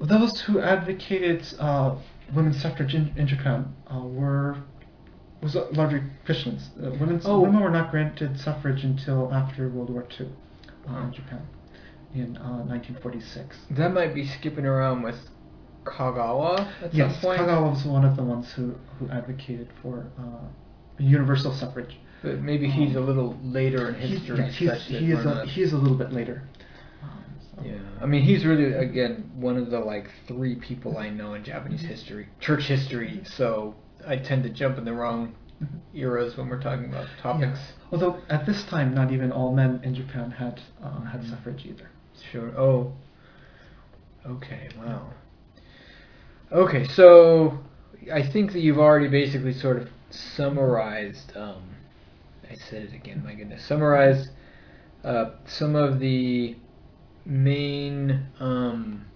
[SPEAKER 4] those who advocated uh, women's suffrage in, in Japan uh, were was largely Christians. Uh, women's,
[SPEAKER 3] Oh.
[SPEAKER 4] Women were not granted suffrage until after World War II uh,
[SPEAKER 3] Oh.
[SPEAKER 4] in Japan in uh, 1946.
[SPEAKER 3] That might be skipping around with Kagawa at
[SPEAKER 4] yes,
[SPEAKER 3] some point.
[SPEAKER 4] Yes, Kagawa was one of the ones who, who advocated for uh, universal suffrage.
[SPEAKER 3] But maybe he's a little later in history.
[SPEAKER 4] yes, he's, he is a, he is a little bit later. Um, so-
[SPEAKER 3] Yeah, I mean, he's really again one of the like three people I know in Japanese history, church history. So I tend to jump in the wrong eras when we're talking about topics.
[SPEAKER 4] Although at this time, not even all men in Japan had uh, had
[SPEAKER 3] Mhm.
[SPEAKER 4] suffrage either.
[SPEAKER 3] Sure. Oh. Okay. Wow. Okay, so I think that you've already basically sort of summarized. Um, I said it again. My goodness, summarized uh, some of the main um,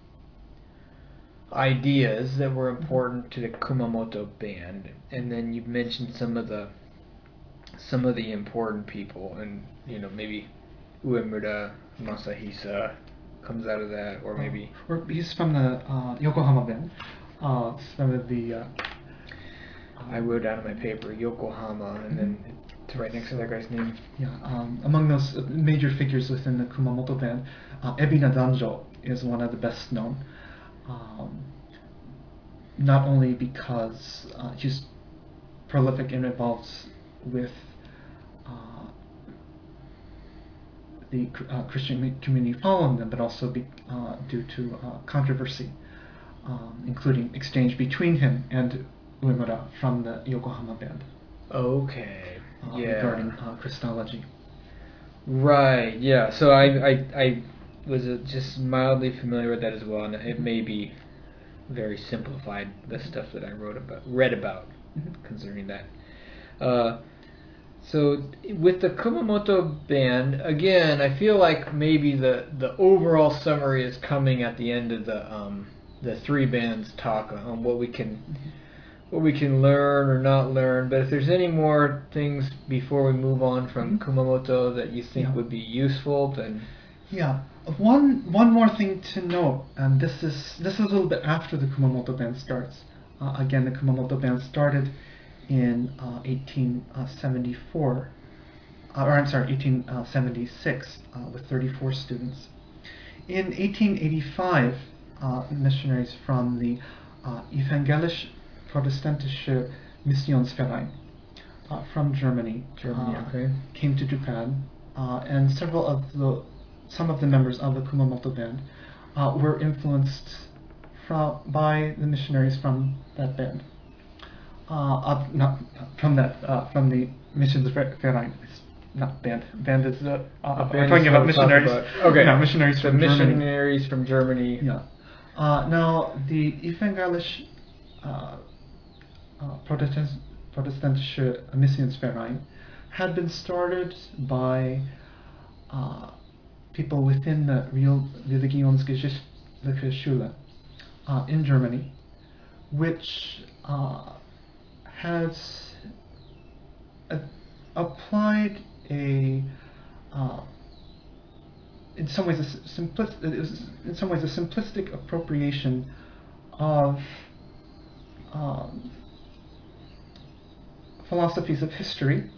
[SPEAKER 3] ideas that were important to the Kumamoto band, and then you mentioned some of the some of the important people, and you know maybe Uemura Masahisa comes out of that, or maybe
[SPEAKER 4] Or he's from the uh, Yokohama band. Uh, some of the uh,
[SPEAKER 3] I wrote down on my paper Yokohama, and then it's right next to that guy's name.
[SPEAKER 4] yeah um, among those major figures within the Kumamoto band, uh, Ebina Danjo is one of the best known. Um, not only because uh, he's prolific and involved with uh, the uh, Christian community following them, but also be, uh, due to uh, controversy, um, including exchange between him and Uemura from the Yokohama band
[SPEAKER 3] Okay.
[SPEAKER 4] uh,
[SPEAKER 3] yeah.
[SPEAKER 4] regarding uh, Christology.
[SPEAKER 3] Right. Yeah. So I I, I was uh, just mildly familiar with that as well, and it may be very simplified the stuff that I wrote about read about
[SPEAKER 4] Mhm.
[SPEAKER 3] concerning that. So with the Kumamoto band, again, I feel like maybe the the overall summary is coming at the end of the um, the three bands talk on what we can what we can learn or not learn. But if there's any more things before we move on from
[SPEAKER 4] Mhm.
[SPEAKER 3] Kumamoto that you think
[SPEAKER 4] Yeah.
[SPEAKER 3] would be useful, then
[SPEAKER 4] Yeah. One one more thing to note, and this is this is a little bit after the Kumamoto band starts. Uh, again, the Kumamoto band started in uh, 1874, uh, or I'm sorry, 1876, uh, with 34 students. In 1885, uh, missionaries from the uh, Evangelisch Protestantische Missionsverein uh, from Germany,
[SPEAKER 3] Germany,
[SPEAKER 4] uh,
[SPEAKER 3] okay.
[SPEAKER 4] came to Japan, uh, and several of the some of the members of the Kumamoto band uh, were influenced from by the missionaries from that band. Uh, of, not from that uh, from the missions Verein. It's not band. Band is uh, uh,
[SPEAKER 3] band
[SPEAKER 4] we're
[SPEAKER 3] is
[SPEAKER 4] talking
[SPEAKER 3] what
[SPEAKER 4] about missionaries.
[SPEAKER 3] about. Okay.
[SPEAKER 4] Yeah, missionaries
[SPEAKER 3] The
[SPEAKER 4] from Germany.
[SPEAKER 3] missionaries from Germany.
[SPEAKER 4] Yeah. Uh, now, the Evangelisch uh, uh, Protestant, Protestantische Missionsverein had been started by uh, people within the Real Religionsgeschichtliche Schule uh, in Germany, which uh, has a, applied a uh, in some ways a s- simplis- it was in some ways a simplistic appropriation of um, philosophies of history,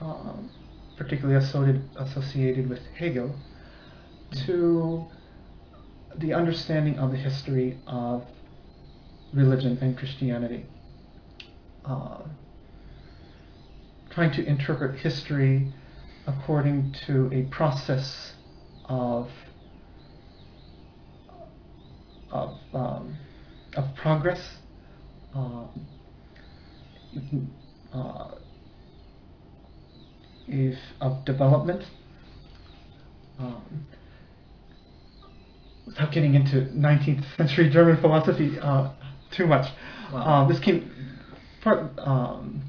[SPEAKER 4] um, particularly associated, associated with Hegel, to the understanding of the history of religion and Christianity. Uh, trying to interpret history according to a process of of um, of progress, um, uh, if of development. Um, without getting into 19th century German philosophy uh, too much,
[SPEAKER 3] Wow.
[SPEAKER 4] uh, this came part. Um,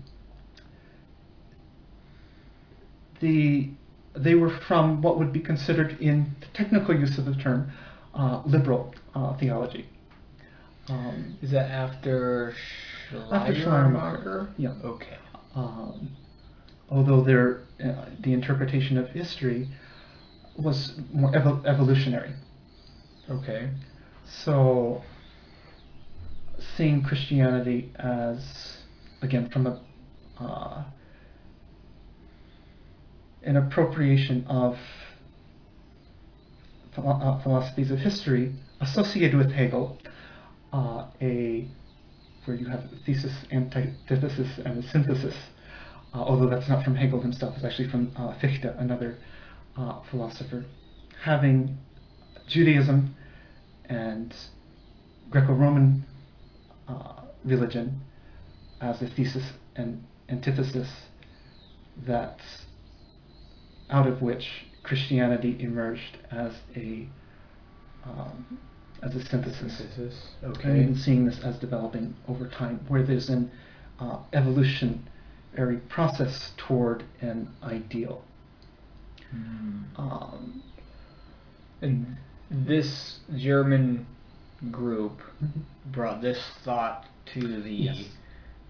[SPEAKER 4] the they were from what would be considered in the technical use of the term uh, liberal uh, theology. Um,
[SPEAKER 3] Is that after Schleiermacher?
[SPEAKER 4] After
[SPEAKER 3] Schleiermacher?
[SPEAKER 4] yeah.
[SPEAKER 3] Okay.
[SPEAKER 4] um, although their uh, the interpretation of history was more evo- evolutionary.
[SPEAKER 3] Okay.
[SPEAKER 4] So, seeing Christianity as again from a uh, an appropriation of philo- uh, philosophies of history associated with Hegel, uh, a where you have thesis, antithesis, and synthesis. Uh, although that's not from Hegel himself, it's actually from uh, Fichte, another uh, philosopher, having Judaism and Greco-Roman religion as a thesis and antithesis that out of which Christianity emerged as a um, as a synthesis.
[SPEAKER 3] Synthesis.
[SPEAKER 4] And
[SPEAKER 3] Okay.
[SPEAKER 4] even seeing this as developing over time, where there's an uh, evolutionary process toward an ideal.
[SPEAKER 3] Hmm.
[SPEAKER 4] Um,
[SPEAKER 3] And this German group
[SPEAKER 4] Mhm.
[SPEAKER 3] brought this thought to the
[SPEAKER 4] Yes.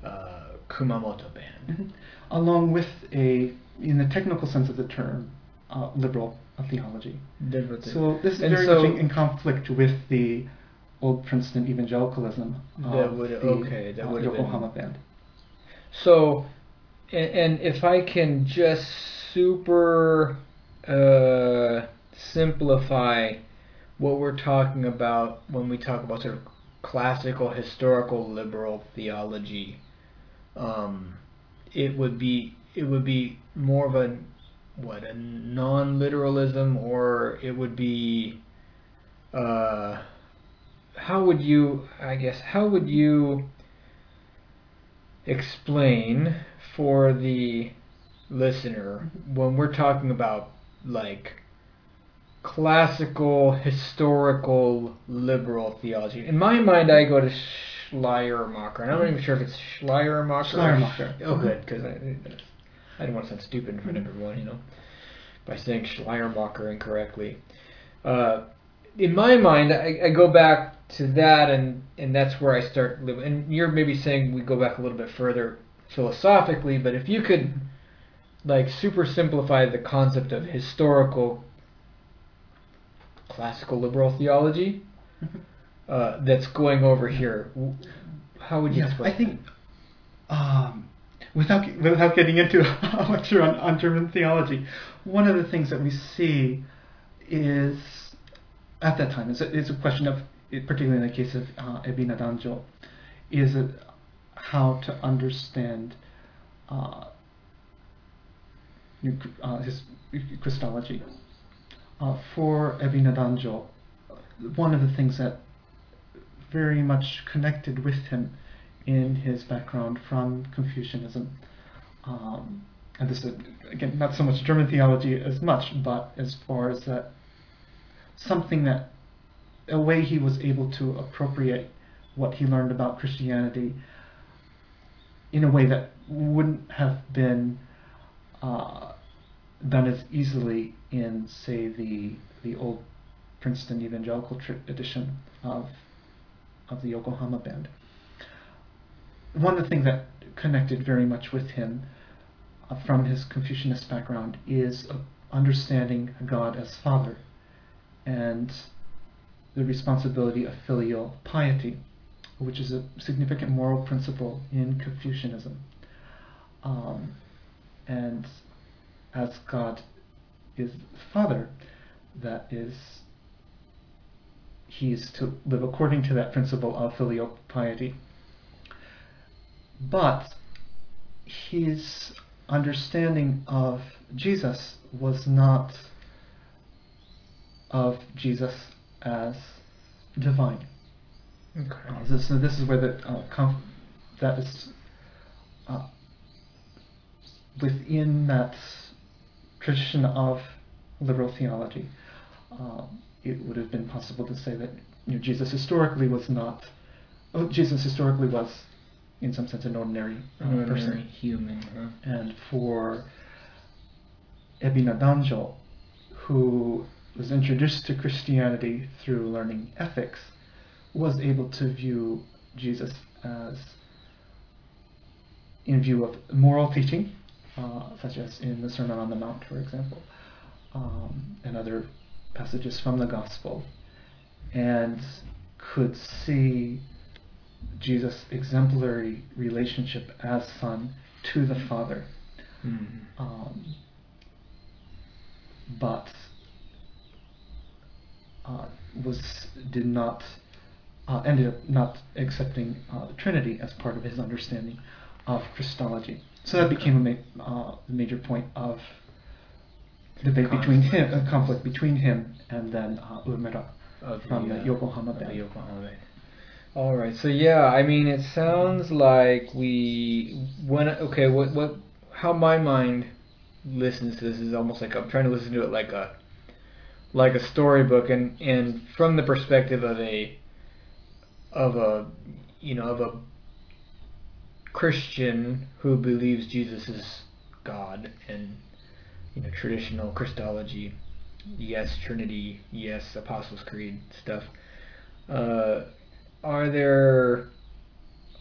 [SPEAKER 3] Uh, Kumamoto band.
[SPEAKER 4] along with a, in the technical sense of the term, uh, liberal theology. So this is
[SPEAKER 3] And
[SPEAKER 4] very
[SPEAKER 3] so-
[SPEAKER 4] much in, conflict with the old Princeton evangelicalism of
[SPEAKER 3] That would-
[SPEAKER 4] the
[SPEAKER 3] okay, that
[SPEAKER 4] uh,
[SPEAKER 3] would have been-
[SPEAKER 4] Yokohama band.
[SPEAKER 3] So, and, and if I can just super uh, simplify what we're talking about when we talk about sort of classical historical liberal theology, um, it would be it would be more of a what a non-literalism, or it would be uh, how would you I guess how would you explain for the listener when we're talking about like classical historical liberal theology. In my mind, I go to Schleiermacher, and I'm not even sure if it's Schleiermacher. or
[SPEAKER 4] Schleiermacher.
[SPEAKER 3] Sch- Oh, good, because I, I didn't want to sound stupid in front of everyone, you know, by saying Schleiermacher incorrectly. Uh, in my mind, I, I go back to that, and, and that's where I start living. And you're maybe saying we go back a little bit further philosophically, but if you could, like, super simplify the concept of historical classical liberal theology [LAUGHS] uh, that's going over here, how would you
[SPEAKER 4] Yeah,
[SPEAKER 3] explain?
[SPEAKER 4] I think um, without without getting into [LAUGHS] a lecture on, on German theology, one of the things that we see is at that time is a, is a question of, particularly in the case of uh, Ebina Danjo, is it how to understand uh, uh, his Christology. Uh, for Ebina Danjo, one of the things that very much connected with him in his background from Confucianism. Um, and this is, again, not so much German theology as much, but as far as that something that, a way he was able to appropriate what he learned about Christianity in a way that wouldn't have been uh, done as easily in, say, the the old Princeton Evangelical tr- edition of of the Yokohama band. One of the things that connected very much with him uh, from his Confucianist background is uh, understanding God as Father and the responsibility of filial piety, which is a significant moral principle in Confucianism. Um, and as God is Father, that is he is to live according to that principle of filial piety. But his understanding of Jesus was not of Jesus as divine.
[SPEAKER 3] Okay.
[SPEAKER 4] Uh, so, so this is where the uh, conf- that is uh, within that tradition of liberal theology. Um, it would have been possible to say that you know, Jesus historically was not. Oh, Jesus historically was, in some sense, an ordinary, uh,
[SPEAKER 3] Ordinary
[SPEAKER 4] person,
[SPEAKER 3] human. Huh?
[SPEAKER 4] and for Ebina Danjo, who was introduced to Christianity through learning ethics was able to view Jesus as in view of moral teaching, uh, such as in the Sermon on the Mount, for example, um, and other passages from the Gospel, and could see Jesus' exemplary relationship as Son to the Father.
[SPEAKER 3] Mm.
[SPEAKER 4] Um, but uh, was did not uh, ended up not accepting uh, the Trinity as part of his understanding of Christology. So that became a ma- uh, major point of debate between him, a conflict between him and then uh, Uemura
[SPEAKER 3] Of
[SPEAKER 4] from the
[SPEAKER 3] uh,
[SPEAKER 4] Yokohama.
[SPEAKER 3] Yokohama. All right. So yeah, I mean, it sounds like we when okay, what what how my mind listens to this is almost like I'm trying to listen to it like a like a storybook, and and from the perspective of a of a you know of a Christian who believes Jesus is God and you know traditional Christology, yes Trinity, yes Apostles' Creed stuff. Uh, are there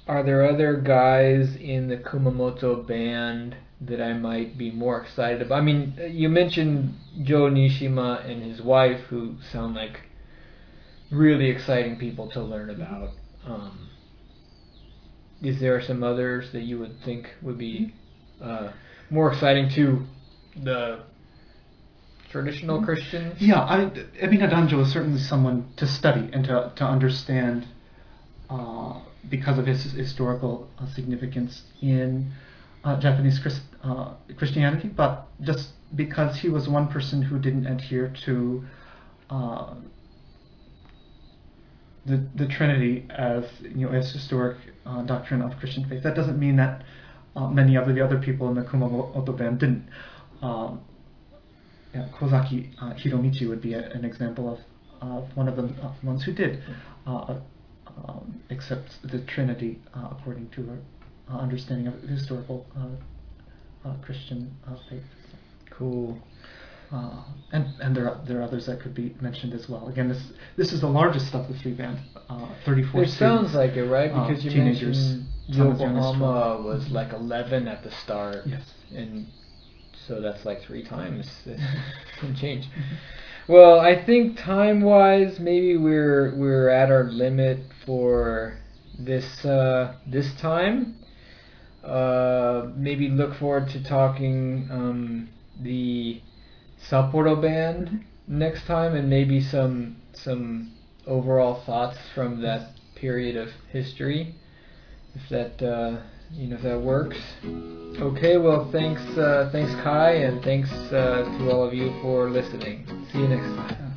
[SPEAKER 3] are there other guys in the Kumamoto band that I might be more excited about? I mean, you mentioned Joe Niijima and his wife, who sound like really exciting people to learn about. Um, is there some others that you would think would be uh, more exciting to the traditional Christians?
[SPEAKER 4] Yeah, I, Ebina Danjo is certainly someone to study and to, to understand uh, because of his historical uh, significance in uh, Japanese Christ, uh, Christianity, but just because he was one person who didn't adhere to uh, the, the Trinity as you know as historic uh, doctrine of Christian faith. That doesn't mean that uh, many of the other people in the Kumamoto band didn't. Um, yeah, Kozaki uh, Hiromichi would be a, an example of, of one of the uh, ones who did uh, um, accept the Trinity uh, according to her uh, understanding of historical uh, uh, Christian uh, faith.
[SPEAKER 3] Cool.
[SPEAKER 4] Uh, and and there are, there are others that could be mentioned as well. Again, this this is the largest of the three band, uh, 34
[SPEAKER 3] It sounds like it, right?
[SPEAKER 4] uh,
[SPEAKER 3] Because you
[SPEAKER 4] teenagers,
[SPEAKER 3] mentioned
[SPEAKER 4] some as young as
[SPEAKER 3] Yokohama was like 11 at the start,
[SPEAKER 4] Yes.
[SPEAKER 3] and so that's like three times [LAUGHS] some change. Well, I think time-wise, maybe we're we're at our limit for this uh, this time. Uh, maybe look forward to talking um, the Sapporo band next time, and maybe some some overall thoughts from that period of history, if that uh, you know if that works. Okay, well thanks uh, thanks Kai, and thanks uh, to all of you for listening. See you next time.